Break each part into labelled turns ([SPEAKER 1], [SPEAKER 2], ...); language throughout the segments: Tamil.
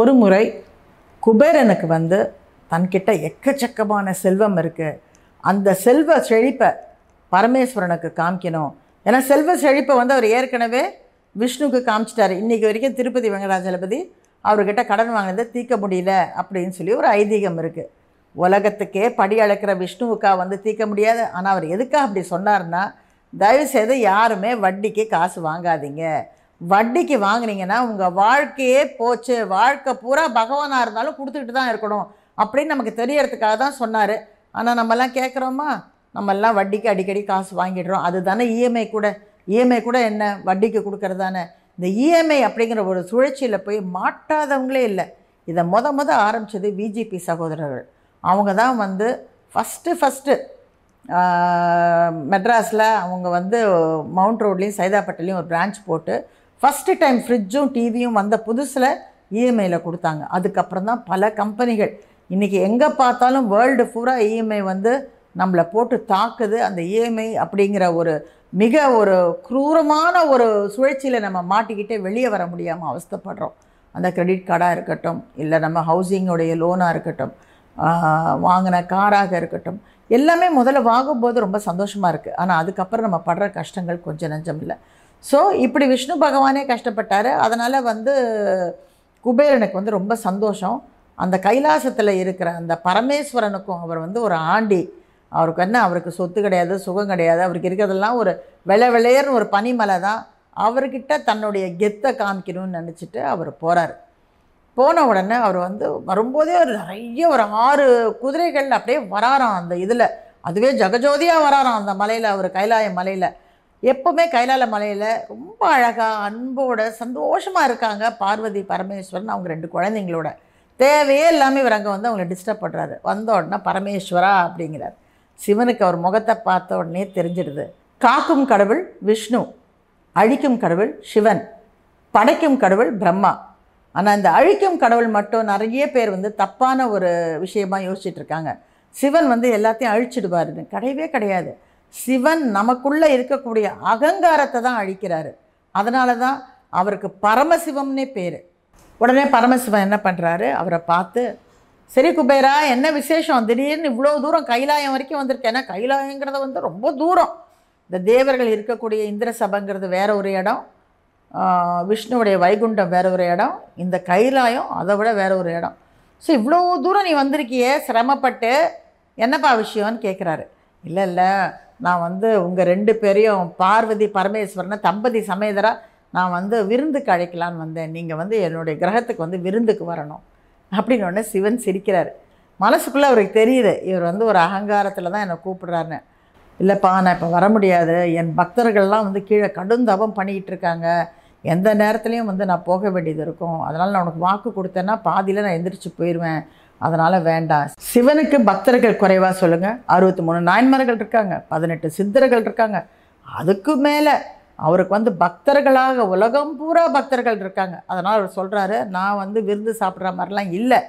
[SPEAKER 1] ஒரு முறை குபேரனுக்கு வந்து தன்கிட்ட எக்கச்சக்கமான செல்வம் இருக்குது அந்த செல்வ செழிப்பை பரமேஸ்வரனுக்கு காமிக்கணும். ஏன்னா செல்வ செழிப்பை வந்து அவர் ஏற்கனவே விஷ்ணுவுக்கு காமிச்சிட்டாரு. இன்றைக்கி வரைக்கும் திருப்பதி வெங்கடாஜலபதி அவர்கிட்ட கடன் வாங்கினதை தீர்க்க முடியல அப்படின்னு சொல்லி ஒரு ஐதீகம் இருக்குது உலகத்துக்கே படி அளக்கிற விஷ்ணுவுக்கா வந்து தீர்க்க முடியாது. ஆனால் அவர் எதுக்காக அப்படி சொன்னார்னா தயவுசெய்து யாருமே வட்டிக்கு காசு வாங்காதீங்க. வட்டிக்கு வாங்கினீங்கன்னா உங்கள் வாழ்க்கையே போச்சு. வாழ்க்கை பூரா பகவானாக இருந்தாலும் கொடுத்துக்கிட்டு தான் இருக்கணும் அப்படின்னு நமக்கு தெரியறதுக்காக தான் சொன்னார். ஆனால் நம்மலாம் கேட்குறோமா நம்மெல்லாம் வட்டிக்கு அடிக்கடி காசு வாங்கிடுறோம். அதுதானே இஎம்ஐ கூட. இஎம்ஐ கூட என்ன? வட்டிக்கு கொடுக்கறது தானே இந்த இஎம்ஐ அப்படிங்கிற ஒரு சுழற்சியில் போய் மாட்டாதவங்களே இல்லை. இதை மொத மொதல் ஆரம்பித்தது விஜிபி சகோதரர்கள். அவங்க தான் வந்து ஃபஸ்ட்டு ஃபஸ்ட்டு மெட்ராஸில் அவங்க வந்து மவுண்ட் ரோட்லேயும் சைதாப்பட்டிலையும் ஒரு பிரான்ச் போட்டு ஃபஸ்ட்டு டைம் ஃப்ரிட்ஜும் டிவியும் வந்த புதுசில் இஎம்ஐயில் கொடுத்தாங்க. அதுக்கப்புறம் தான் பல கம்பெனிகள். இன்றைக்கி எங்கே பார்த்தாலும் வேர்ல்டு பூரா இஎம்ஐ வந்து நம்மளை போட்டு தாக்குது. அந்த இஎம்ஐ அப்படிங்கிற ஒரு மிக ஒரு குரூரமான ஒரு சுழற்சியில் நம்ம மாட்டிக்கிட்டே வெளியே வர முடியாமல் அவஸ்தைப்படுறோம். அந்த கிரெடிட் கார்டாக இருக்கட்டும் இல்லை நம்ம ஹவுசிங்கோடைய லோனாக இருக்கட்டும் வாங்கின காராக இருக்கட்டும் எல்லாமே முதல்ல வாங்கும்போது ரொம்ப சந்தோஷமாக இருக்குது ஆனால் அதுக்கப்புறம் நம்ம படுற கஷ்டங்கள் கொஞ்சம் நஞ்சம் இல்லை. ஸோ இப்படி விஷ்ணு பகவானே கஷ்டப்பட்டார். அதனால் வந்து குபேரனுக்கு வந்து ரொம்ப சந்தோஷம். அந்த கைலாசத்தில் இருக்கிற அந்த பரமேஸ்வரனுக்கும் அவர் வந்து ஒரு ஆண்டி. அவருக்கு என்ன அவருக்கு சொத்து கிடையாது சுகம் கிடையாது. அவருக்கு இருக்கிறதெல்லாம் ஒரு வெள்ளை வெள்ளையர்னு ஒரு பனிமலை தான். அவர்கிட்ட தன்னுடைய கெத்தை காமிக்கணும்னு நினச்சிட்டு அவர் போகிறார் போன உடனே அவர் வந்து வரும்போதே ஒரு நிறைய ஒரு ஆறு குதிரைகள் அப்படியே வராராம் அந்த இதில். அதுவே ஜெகஜோதியாக வராராம் அந்த மலையில் அவர் கைலாய மலையில். எப்போவுமே கைலால மலையில் ரொம்ப அழகாக அன்போட சந்தோஷமாக இருக்காங்க பார்வதி பரமேஸ்வரன் அவங்க ரெண்டு குழந்தைங்களோட. தேவையே இல்லாமல் இவர் அங்கே வந்து அவங்கள டிஸ்டர்ப் பண்ணுறாரு வந்த உடனே பரமேஸ்வரா அப்படிங்கிறார். சிவனுக்கு அவர் முகத்தை பார்த்த உடனே தெரிஞ்சிடுது. காக்கும் கடவுள் விஷ்ணு அழிக்கும் கடவுள் சிவன் படைக்கும் கடவுள் பிரம்மா. ஆனால் இந்த அழிக்கும் கடவுள் மட்டும் நிறைய பேர் வந்து தப்பான ஒரு விஷயமா யோசிச்சுட்ருக்காங்க சிவன் வந்து எல்லாத்தையும் அழிச்சிடுவாருன்னு. கிடையவே கிடையாது. சிவன் நமக்குள்ளே இருக்கக்கூடிய அகங்காரத்தை தான் அழிக்கிறாரு. அதனால தான் அவருக்கு பரமசிவம்னே பேர். உடனே பரமசிவன் என்ன பண்ணுறாரு அவரை பார்த்து சரி குபேரா என்ன விசேஷம்? திடீர்னு இவ்வளோ தூரம் கைலாயம் வரைக்கும் வந்திருக்கேன். ஏன்னா கைலாயங்கிறது வந்து ரொம்ப தூரம். இந்த தேவர்கள் இருக்கக்கூடிய இந்திர சபைங்கிறது வேற ஒரு இடம். விஷ்ணுவுடைய வைகுண்டம் வேற ஒரு இடம். இந்த கைலாயம் அதை விட வேற ஒரு இடம். ஸோ இவ்வளோ தூரம் நீ வந்திருக்கியே சிரமப்பட்டு என்னப்பா விஷயம்னு கேட்குறாரு இல்லை இல்லை. நான் வந்து உங்கள் ரெண்டு பேரையும் பார்வதி பரமேஸ்வரனை தம்பதி சமேதராக நான் வந்து விருந்துக்கு அழைக்கலான்னு வந்தேன். நீங்கள் வந்து என்னுடைய கிரகத்துக்கு வந்து விருந்துக்கு வரணும். அப்படின்னு ஒன்று சிவன் சிரிக்கிறார். மனசுக்குள்ளே அவருக்கு தெரியுது இவர் வந்து ஒரு அகங்காரத்தில் தான் என்னை கூப்பிடுறாருன்னு. இல்லைப்பா நான் இப்போ வர முடியாது. என் பக்தர்கள்லாம் வந்து கீழே கடும் தவம் பண்ணிக்கிட்டு இருக்காங்க. எந்த நேரத்துலையும் வந்து நான் போக வேண்டியது இருக்கும். அதனால் நான் உனக்கு வாக்கு கொடுத்தேன்னா பாதியில் நான் எந்திரிச்சு போயிடுவேன் அதனால் வேண்டாம் சிவனுக்கு பக்தர்கள் குறைவாக சொல்லுங்கள் அறுபத்தி மூணு நாயன்மார்கள் இருக்காங்க. பதினெட்டு சித்தர்கள் இருக்காங்க. அதுக்கு மேலே அவருக்கு வந்து பக்தர்களாக உலகம் பூரா பக்தர்கள் இருக்காங்க. அதனால் அவர் சொல்கிறாரு நான் வந்து விருந்து சாப்பிட்ற மாதிரிலாம் இல்லை.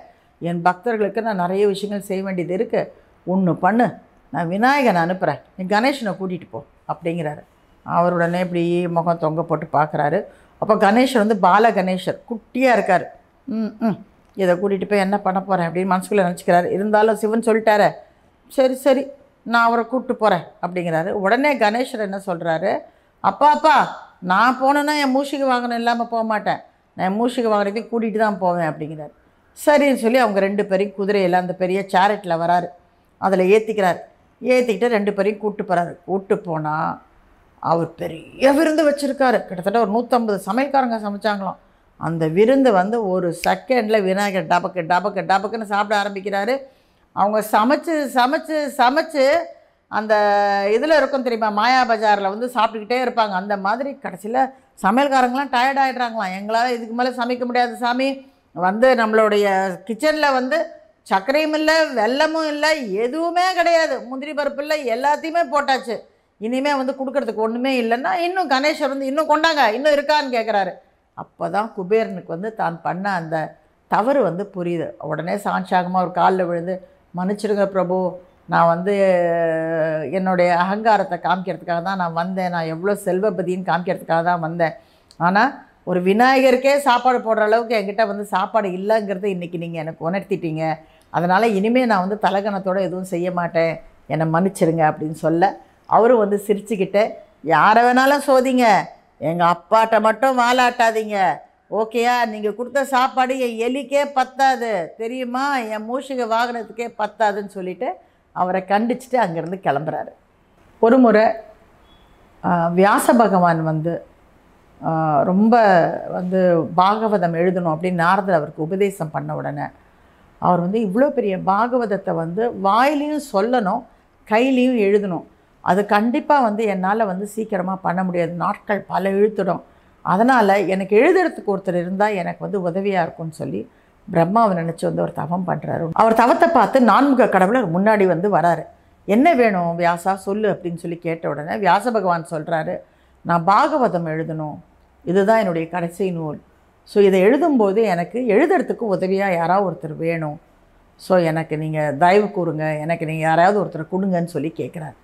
[SPEAKER 1] என் பக்தர்களுக்கு நான் நிறைய விஷயங்கள் செய்ய வேண்டியது இருக்குது ஒன்று பண்ணு. நான் விநாயகனை அனுப்புகிறேன் நீ கணேஷனை கூட்டிகிட்டு போ அப்படிங்கிறாரு. அவருடனே இப்படி முகம் தொங்க போட்டு பார்க்குறாரு. அப்போ கணேஷன் வந்து பால கணேஷர் குட்டியாக இருக்கார். ம் ம். இதை கூட்டிகிட்டு போய் என்ன பண்ண போகிறேன் அப்படின்னு மனசுக்குள்ளே நினச்சிக்கிறாரு. இருந்தாலும் சிவன் சொல்லிட்டாரு சரி சரி நான் அவரை கூப்பிட்டு போகிறேன் அப்படிங்கிறாரு. உடனே கணேஷர் என்ன சொல்கிறாரு அப்பா அப்பா நான் போனேன்னா என் மூஷிக்கு வாகனம் இல்லாமல் போக மாட்டேன். நான் என் மூஷிக்கு வாங்கினதையும் கூட்டிகிட்டு தான் போவேன் அப்படிங்கிறார். சரின்னு சொல்லி அவங்க ரெண்டு பேரையும் குதிரையில் அந்த பெரிய சேரட்டில் வராரு. அதில் ஏற்றிக்கிறார் ஏற்றிக்கிட்டு ரெண்டு பேரையும் கூப்பிட்டு போகிறாரு கூப்பிட்டு போனால் அவர் பெரிய விருந்து வச்சுருக்காரு. கிட்டத்தட்ட ஒரு நூற்றம்பது சமையல்காரங்க சமைச்சாங்களாம். அந்த விருந்து வந்து ஒரு செகண்டில் விநாயகர் டபக்கு டபக்கு டபக்குன்னு சாப்பிட ஆரம்பிக்கிறாரு. அவங்க சமைச்சு சமைச்சு சமைச்சு அந்த இதில் இருக்கும் தெரியுமா மாயா பஜாரில் வந்து சாப்பிட்டுக்கிட்டே இருப்பாங்க. அந்த மாதிரி கடைசியில் சமையல்காரங்களாம் டயர்ட் ஆகிடுறாங்களாம் எங்களால் இதுக்கு மேலே சமைக்க முடியாது சாமி. வந்து நம்மளுடைய கிச்சனில் வந்து சர்க்கரையும் இல்லை வெல்லமும் இல்லை எதுவுமே கிடையாது. முந்திரி பருப்பு இல்லை எல்லாத்தையுமே போட்டாச்சு. இனிமே வந்து கொடுக்கறதுக்கு ஒன்றுமே இல்லைன்னா இன்னும் கணேஷர் வந்து இன்னும் கொண்டாங்க இன்னும் இருக்கான்னு கேட்குறாரு அப்போ தான் குபேரனுக்கு வந்து தான் பண்ண அந்த தவறு வந்து புரியுது. உடனே சாட்சாகமாக ஒரு காலில் விழுந்து மன்னிச்சிடுங்க பிரபு நான் வந்து என்னுடைய அகங்காரத்தை காமிக்கிறதுக்காக தான் நான் வந்தேன். நான் எவ்வளோ செல்வபதின்னு காமிக்கிறதுக்காக தான் வந்தேன். ஆனால் ஒரு விநாயகருக்கே சாப்பாடு போடுற அளவுக்கு என்கிட்ட வந்து சாப்பாடு இல்லைங்கிறத இன்றைக்கி நீங்கள் எனக்கு உணர்த்திட்டீங்க. அதனால் இனிமேல் நான் வந்து தலகணத்தோடு எதுவும் செய்ய மாட்டேன். என்னை மன்னிச்சிருங்க அப்படின்னு சொல்ல அவரும் வந்து சிரிச்சுக்கிட்டு யாரை வேணாலும் சோதிங்க. எங்கள் அப்பாட்ட மட்டும் வாலாட்டாதீங்க. ஓகேயா நீங்கள் கொடுத்த சாப்பாடு என் எலிக்கே பத்தாது. தெரியுமா? என் மூஷிக வாகனத்துக்கே பத்தாதுன்னு சொல்லிட்டு அவரை கண்டிச்சுட்டு அங்கேருந்து கிளம்புறாரு. ஒரு முறை வியாச பகவான் வந்து ரொம்ப வந்து பாகவதம் எழுதணும் அப்படின்னு நாரதர் அவருக்கு உபதேசம் பண்ண உடனே அவர் வந்து இவ்வளோ பெரிய பாகவதத்தை வந்து வாயிலையும் சொல்லணும் கையிலையும் எழுதணும். அது கண்டிப்பாக வந்து என்னால் வந்து சீக்கிரமாக பண்ண முடியாது. நாட்கள் பல இழுத்துடும். அதனால் எனக்கு எழுதுறதுக்கு ஒருத்தர் இருந்தால் எனக்கு வந்து உதவியாக இருக்கும்னு சொல்லி பிரம்மாவை நினச்சி வந்து ஒரு தவம் பண்ணுறாரு அவர் தவத்தை பார்த்து நான்முக கடவுளர் முன்னாடி வந்து வராரு. என்ன வேணும் வியாசா? சொல்லு அப்படின்னு சொல்லி கேட்ட உடனே வியாச பகவான் சொல்கிறாரு நான் பாகவதம் எழுதணும். இதுதான் என்னுடைய கடைசி நூல். ஸோ இதை எழுதும்போது எனக்கு எழுதுறதுக்கு உதவியாக யாராவது ஒருத்தர் வேணும். ஸோ எனக்கு நீங்கள் தயவு கூறுங்க. எனக்கு நீங்கள் யாராவது ஒருத்தர் கொடுங்கன்னு சொல்லி கேட்குறாரு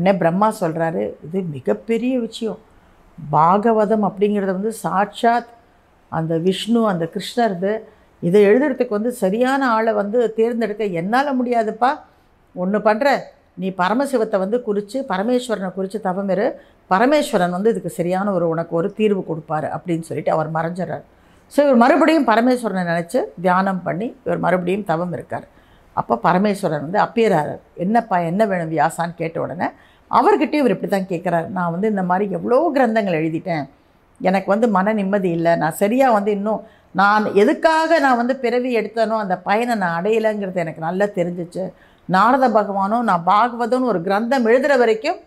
[SPEAKER 1] உடனே பிரம்மா சொல்கிறாரு இது மிகப்பெரிய விஷயம். பாகவதம் அப்படிங்கிறது வந்து சாட்சாத் அந்த விஷ்ணு அந்த கிருஷ்ணர் இது. இதை எழுதுறதுக்கு வந்து சரியான ஆளை வந்து தேர்ந்தெடுக்க என்னால் முடியாதுப்பா. ஒன்று பண்ணுற நீ பரமசிவத்தை வந்து குறித்து பரமேஸ்வரனை குறித்து தவம் இரு பரமேஸ்வரன் வந்து இதுக்கு சரியான ஒரு உனக்கு ஒரு தீர்வு கொடுப்பாரு அப்படின்னு சொல்லிட்டு அவர் மறைஞ்சிடறார். ஸோ இவர் மறுபடியும் பரமேஸ்வரனை நினச்சி தியானம் பண்ணி இவர் மறுபடியும் தவம் இருக்கார். அப்போ பரமேஸ்வரன் வந்து அப்பியறாரு என்னப்பா என்ன வேணும் வியாசான்னு கேட்ட உடனே அவர்கிட்டயும் இவர் இப்படி தான் கேட்குறாரு. நான் வந்து இந்த மாதிரி எவ்வளோ கிரந்தங்கள் எழுதிட்டேன். எனக்கு வந்து மன நிம்மதி இல்லை. நான் சரியாக வந்து இன்னும் நான் எதுக்காக நான் வந்து பிறவி எடுத்தனோ அந்த பயனை நான் அடையலைங்கிறது எனக்கு நல்லா தெரிஞ்சிச்சு. நாரத பகவானும் நான் பாகவதம்னு ஒரு கிரந்தம் எழுதுகிற வரைக்கும்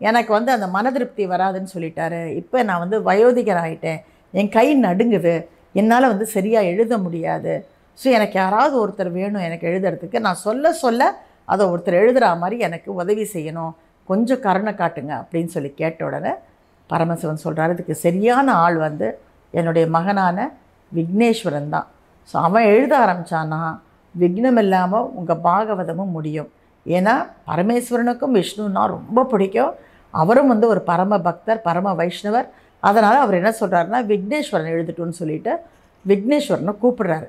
[SPEAKER 1] எனக்கு வந்து அந்த மன திருப்தி வராதுன்னு சொல்லிட்டாரு. இப்போ நான் வந்து வயோதிகர் ஆகிட்டேன் என் கை நடுங்குது. என்னால் வந்து சரியாக எழுத முடியாது. ஸோ எனக்கு யாராவது ஒருத்தர் வேணும் எனக்கு எழுதுறதுக்கு. நான் சொல்ல சொல்ல அதை ஒருத்தர் எழுதுகிற மாதிரி எனக்கு உதவி செய்யணும். கொஞ்சம் கருணை காட்டுங்க அப்படின்னு சொல்லி கேட்ட உடனே பரமசிவன் சொல்கிறாரு இதுக்கு சரியான ஆள் வந்து என்னுடைய மகனான விக்னேஸ்வரன் தான். ஸோ அவன் எழுத ஆரம்பித்தான்னா விக்னம் இல்லாமல் உங்கள் பாகவதமும் முடியும். ஏன்னா பரமேஸ்வரனுக்கும் விஷ்ணுன்னா ரொம்ப பிடிக்கும். அவரும் வந்து ஒரு பரம பக்தர் பரம வைஷ்ணவர். அதனால் அவர் என்ன சொல்கிறாருன்னா விக்னேஸ்வரன் எழுதட்டும்னு சொல்லிட்டு விக்னேஸ்வரனை கூப்பிடுறாரு.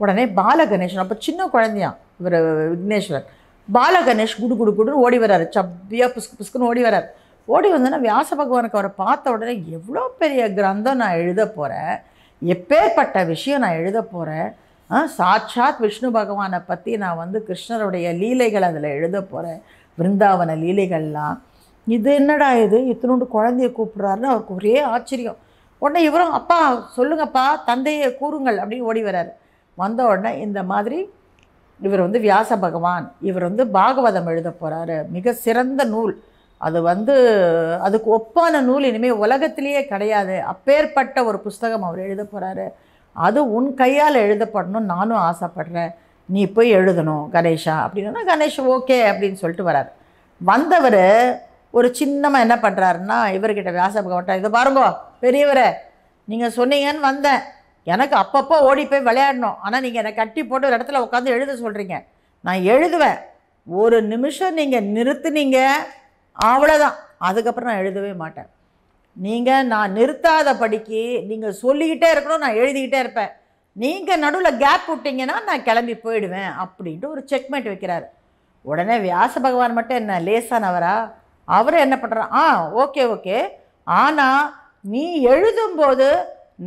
[SPEAKER 1] உடனே பாலகணேசன் அப்போ சின்ன குழந்தையான் இவர் விக்னேஸ்வரன் பாலகணேஷ் குடு குடு குடுன்னு ஓடி வராரு. சப்பியாக புஸ்கு புஸ்குன்னு ஓடி வராரு. ஓடி வந்தோன்னா வியாச பகவானுக்கு அவரை பார்த்த உடனே எவ்வளோ பெரிய கிரந்தம் நான் எழுத போகிறேன் எப்பேற்பட்ட விஷயம் நான் எழுத போகிறேன் சாட்சாத் விஷ்ணு பகவானை பற்றி நான் வந்து கிருஷ்ணருடைய லீலைகள் அதில் எழுத போகிறேன் பிருந்தாவன லீலைகள்லாம். இது என்னடா இது? இத்தினோண்டு குழந்தைய கூப்பிட்றாருன்னு அவருக்கு ஒரே ஆச்சரியம். உடனே இவரும் அப்பா சொல்லுங்கப்பா தந்தையை கூறுங்கள் அப்படின்னு ஓடி வராரு. வந்த உடனே இந்த மாதிரி இவர் வந்து வியாச பகவான். இவர் வந்து பாகவதம் எழுத போகிறாரு மிக சிறந்த நூல். அது வந்து அதுக்கு ஒப்பான நூல் இனிமேல் உலகத்திலேயே கிடையாது. அப்பேற்பட்ட ஒரு புஸ்தகம் அவர் எழுத போகிறாரு அது உன் கையால் எழுதப்படணும் நானும் ஆசைப்பட்றேன். நீ போய் எழுதணும் கணேஷா அப்படின்னா கணேஷ் ஓகே அப்படின்னு சொல்லிட்டு வரார். வந்தவர் ஒரு சின்னமாக என்ன பண்ணுறாருன்னா இவர்கிட்ட வியாச பகவான் இதை பாருங்கோ பெரியவரை நீங்கள் சொன்னீங்கன்னு வந்தேன். எனக்கு அப்பப்போ ஓடி போய் விளையாடணும். ஆனால் நீங்கள் என்னை கட்டி போட்டு ஒரு இடத்துல உட்காந்து எழுத சொல்கிறீங்க நான் எழுதுவேன். ஒரு நிமிஷம் நீங்கள் நிறுத்துனீங்க. அவ்வளோதான் அதுக்கப்புறம் நான் எழுதவே மாட்டேன். நீங்கள் நான் நிறுத்தாத படிக்கு நீங்கள் சொல்லிக்கிட்டே இருக்கணும் நான் எழுதிக்கிட்டே இருப்பேன். நீங்கள் நடுவில் கேப் விட்டிங்கன்னா நான் கிளம்பி போயிடுவேன் அப்படின்ட்டு ஒரு செக்மெண்ட் வைக்கிறாரு. உடனே வியாச பகவான் மட்டும் என்ன லேசானவரா? அவர் என்ன பண்ணுறான் ஆ ஓகே ஓகே. ஆனால் நீ எழுதும்போது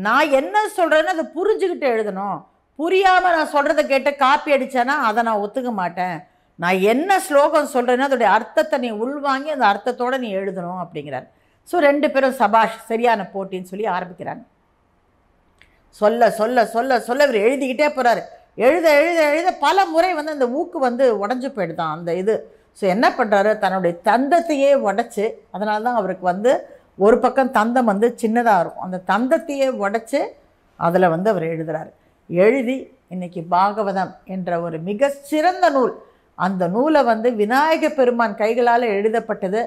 [SPEAKER 1] நான் என்ன சொல்கிறேன்னு அதை புரிஞ்சுக்கிட்டு எழுதணும். புரியாமல் நான் சொல்கிறத கேட்டு காப்பி அடித்தேன்னா அதை நான் ஒத்துக்க மாட்டேன். நான் என்ன ஸ்லோகம் சொல்கிறேன்னா அதோடைய அர்த்தத்தை நீ உள்வாங்கி அந்த அர்த்தத்தோடு நீ எழுதணும் அப்படிங்கிறார். ஸோ ரெண்டு பேரும் சபாஷ் சரியான போட்டின்னு சொல்லி ஆரம்பிக்கிறாங்க. சொல்ல சொல்ல சொல்ல சொல்ல இவர் எழுதிக்கிட்டே போகிறார் எழுத எழுத எழுத பல முறை வந்து அந்த ஊக்கு வந்து உடஞ்சி போயிடுதான் அந்த இது. ஸோ என்ன பண்ணுறாரு தன்னுடைய தந்தத்தையே உடச்சி அதனால தான் அவருக்கு வந்து ஒரு பக்கம் தந்தம் வந்து சின்னதாக இருக்கும். அந்த தந்தத்தையே உடச்சி அதில் வந்து அவர் எழுதுறாரு. எழுதி இன்னைக்கு பாகவதம் என்ற ஒரு மிக சிறந்த நூல். அந்த நூலை வந்து விநாயக பெருமான் கைகளால் எழுதப்பட்டது.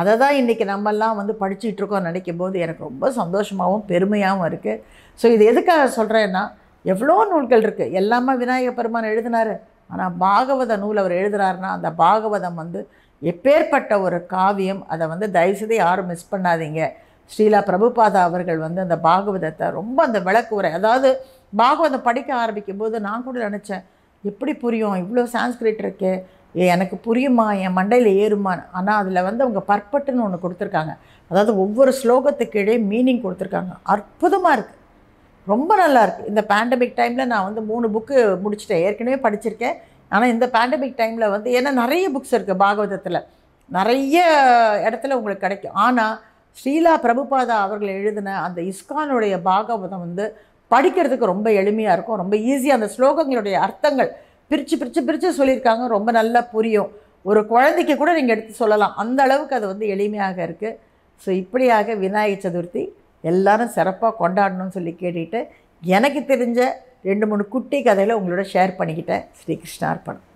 [SPEAKER 1] அதை தான் இன்றைக்கி நம்மெல்லாம் வந்து படிச்சுட்ருக்கோம் நினைக்கும் போது எனக்கு ரொம்ப சந்தோஷமாகவும் பெருமையாகவும் இருக்குது ஸோ இது எதுக்காக சொல்கிறேன்னா எவ்வளோ நூல்கள் இருக்குது எல்லாமே விநாயக பெருமான் எழுதினார். ஆனால் பாகவத நூல் அவர் எழுதுகிறாருன்னா அந்த பாகவதம் வந்து எப்பேற்பட்ட ஒரு காவியம் அதை வந்து தயவுசெய்து யாரும் மிஸ் பண்ணாதீங்க. ஸ்ரீலா பிரபுபாதா அவர்கள் வந்து அந்த பாகவதத்தை ரொம்ப அந்த விளக்கு உரை அதாவது பாகவதம் படிக்க ஆரம்பிக்கும் போது நான் கூட நினச்சேன் எப்படி புரியும்? இவ்வளோ சான்ஸ்கிரிட் இருக்கே. ஏ எனக்கு புரியுமா? என் மண்டையில் ஏறுமா? ஆனால் அதில் வந்து அவங்க பர்பட்டுன்னு ஒன்று கொடுத்துருக்காங்க. அதாவது ஒவ்வொரு ஸ்லோகத்துக்கு இடையே மீனிங் கொடுத்துருக்காங்க. அற்புதமாக இருக்குது ரொம்ப நல்லா இருக்குது இந்த பேண்டமிக் டைமில் நான் வந்து மூணு புக்கு முடிச்சிட்டேன். ஏற்கனவே படிச்சிருக்கேன். ஆனால் இந்த பேண்டமிக் டைமில் வந்து ஏன்னா நிறைய புக்ஸ் இருக்குது பாகவதத்தில். நிறைய இடத்துல உங்களுக்கு கிடைக்கும். ஆனால் ஸ்ரீலா பிரபுபாதா அவர்கள் எழுதின அந்த இஸ்கானுடைய பாகவதம் வந்து படிக்கிறதுக்கு ரொம்ப எளிமையாக இருக்கும். ரொம்ப ஈஸியாக அந்த ஸ்லோகங்களுடைய அர்த்தங்கள் பிரித்து பிரித்து பிரித்து சொல்லியிருக்காங்க. ரொம்ப நல்லா புரியும். ஒரு குழந்தைக்கு கூட நீங்கள் எடுத்து சொல்லலாம். அந்த அளவுக்கு அது வந்து எளிமையாக இருக்குது ஸோ இப்படியாக விநாயகர் சதுர்த்தி எல்லாரும் சிறப்பாக கொண்டாடணும்னு சொல்லி கேட்டுக்கிட்டு எனக்கு தெரிஞ்ச ரெண்டு மூணு குட்டி கதைகளை உங்களோட ஷேர் பண்ணிக்கிட்டேன். ஸ்ரீகிருஷ்ணார்ப்பணம்